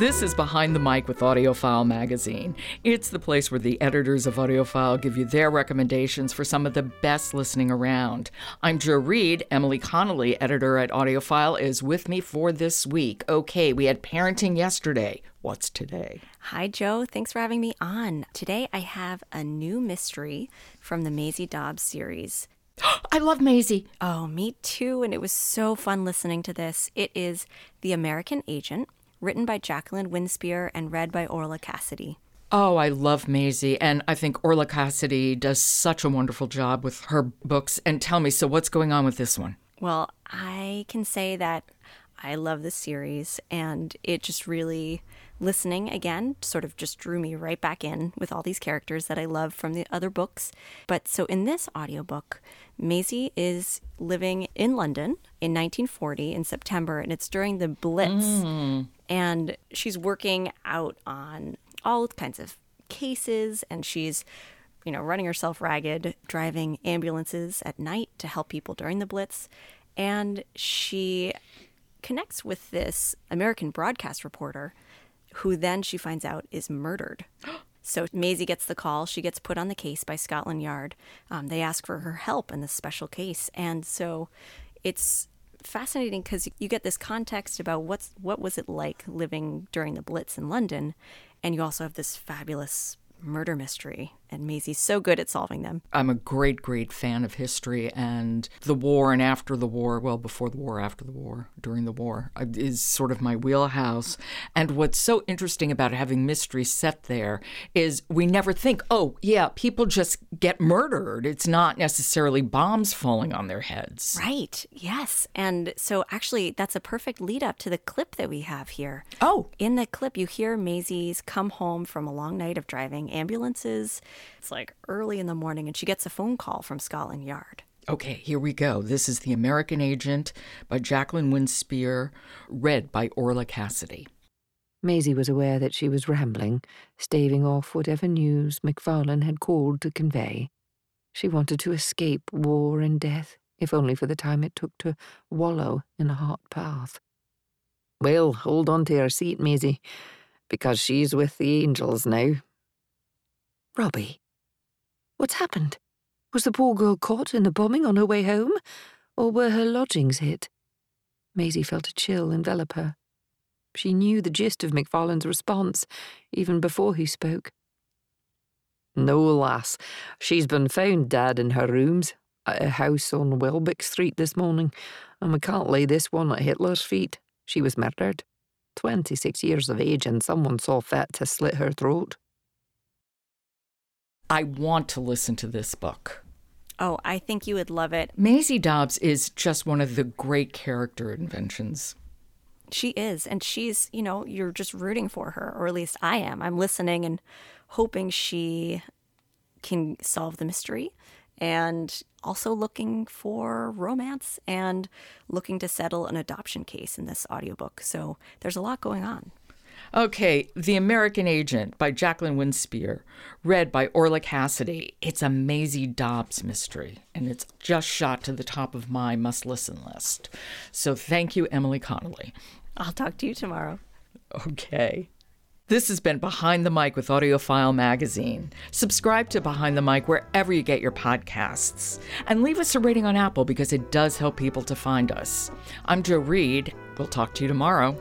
This is Behind the Mic with AudioFile Magazine. It's the place where the editors of AudioFile give you their recommendations for some of the best listening around. I'm Jo Reed. Emily Connolly, editor at AudioFile, is with me for this week. Okay, we had parenting yesterday. What's today? Hi, Jo. Thanks for having me on. Today I have a new mystery from the Maisie Dobbs series. I love Maisie. Oh, me too. And it was so fun listening to this. It is The American Agent written by Jacqueline Winspear and read by Orla Cassidy. Oh, I love Maisie. And I think Orla Cassidy does such a wonderful job with her books. And tell me, so what's going on with this one? Well, I can say that I love this series, and it just really, listening again, sort of just drew me right back in with all these characters that I love from the other books. But so in this audiobook, Maisie is living in London in 1940 in September, and it's during the Blitz. Mm. And she's working out on all kinds of cases, and she's you know, running herself ragged, driving ambulances at night to help people during the Blitz. And she connects with this American broadcast reporter who then she finds out is murdered. So Maisie gets the call. She gets put on the case by Scotland Yard. Um, they ask for her help in this special case, and so it's fascinating because you get this context about what's what was it like living during the Blitz in London, and you also have this fabulous murder mystery, and Maisie's so good at solving them. I'm a great, great fan of history and the war and after the war, well, before the war, after the war, during the war, uh, is sort of my wheelhouse. And what's so interesting about having mystery set there is we never think, oh, yeah, people just get murdered. It's not necessarily bombs falling on their heads. Right, yes. And so actually, that's a perfect lead up to the clip that we have here. Oh. In the clip, you hear Maisie's come home from a long night of driving ambulances. It's like early in the morning, and she gets a phone call from Scotland Yard. Okay, here we go. This is The American Agent by Jacqueline Winspear, read by Orla Cassidy. Maisie was aware that she was rambling, staving off whatever news Macfarlane had called to convey. She wanted to escape war and death, if only for the time it took to wallow in a hot bath. Well, hold on to your seat, Maisie, because she's with the angels now, Robbie. What's happened? Was the poor girl caught in the bombing on her way home? Or were her lodgings hit? Maisie felt a chill envelop her. She knew the gist of Macfarlane's response, even before he spoke. No, lass. She's been found dead in her rooms at a house on Welbeck Street this morning, and we can't lay this one at Hitler's feet. She was murdered. Twenty six years of age, and someone saw fit to slit her throat. I want to listen to this book. Oh, I think you would love it. Maisie Dobbs is just one of the great character inventions. She is. And she's, you know, you're just rooting for her, or at least I am. I'm listening and hoping she can solve the mystery and also looking for romance and looking to settle an adoption case in this audiobook. So there's a lot going on. Okay, The American Agent by Jacqueline Winspear, read by Orla Cassidy. It's a Maisie Dobbs mystery, and it's just shot to the top of my must listen list. So thank you, Emily Connolly. I'll talk to you tomorrow. Okay. This has been Behind the Mic with AudioFile Magazine. Subscribe to Behind the Mic wherever you get your podcasts. And leave us a rating on Apple because it does help people to find us. I'm Jo Reed. We'll talk to you tomorrow.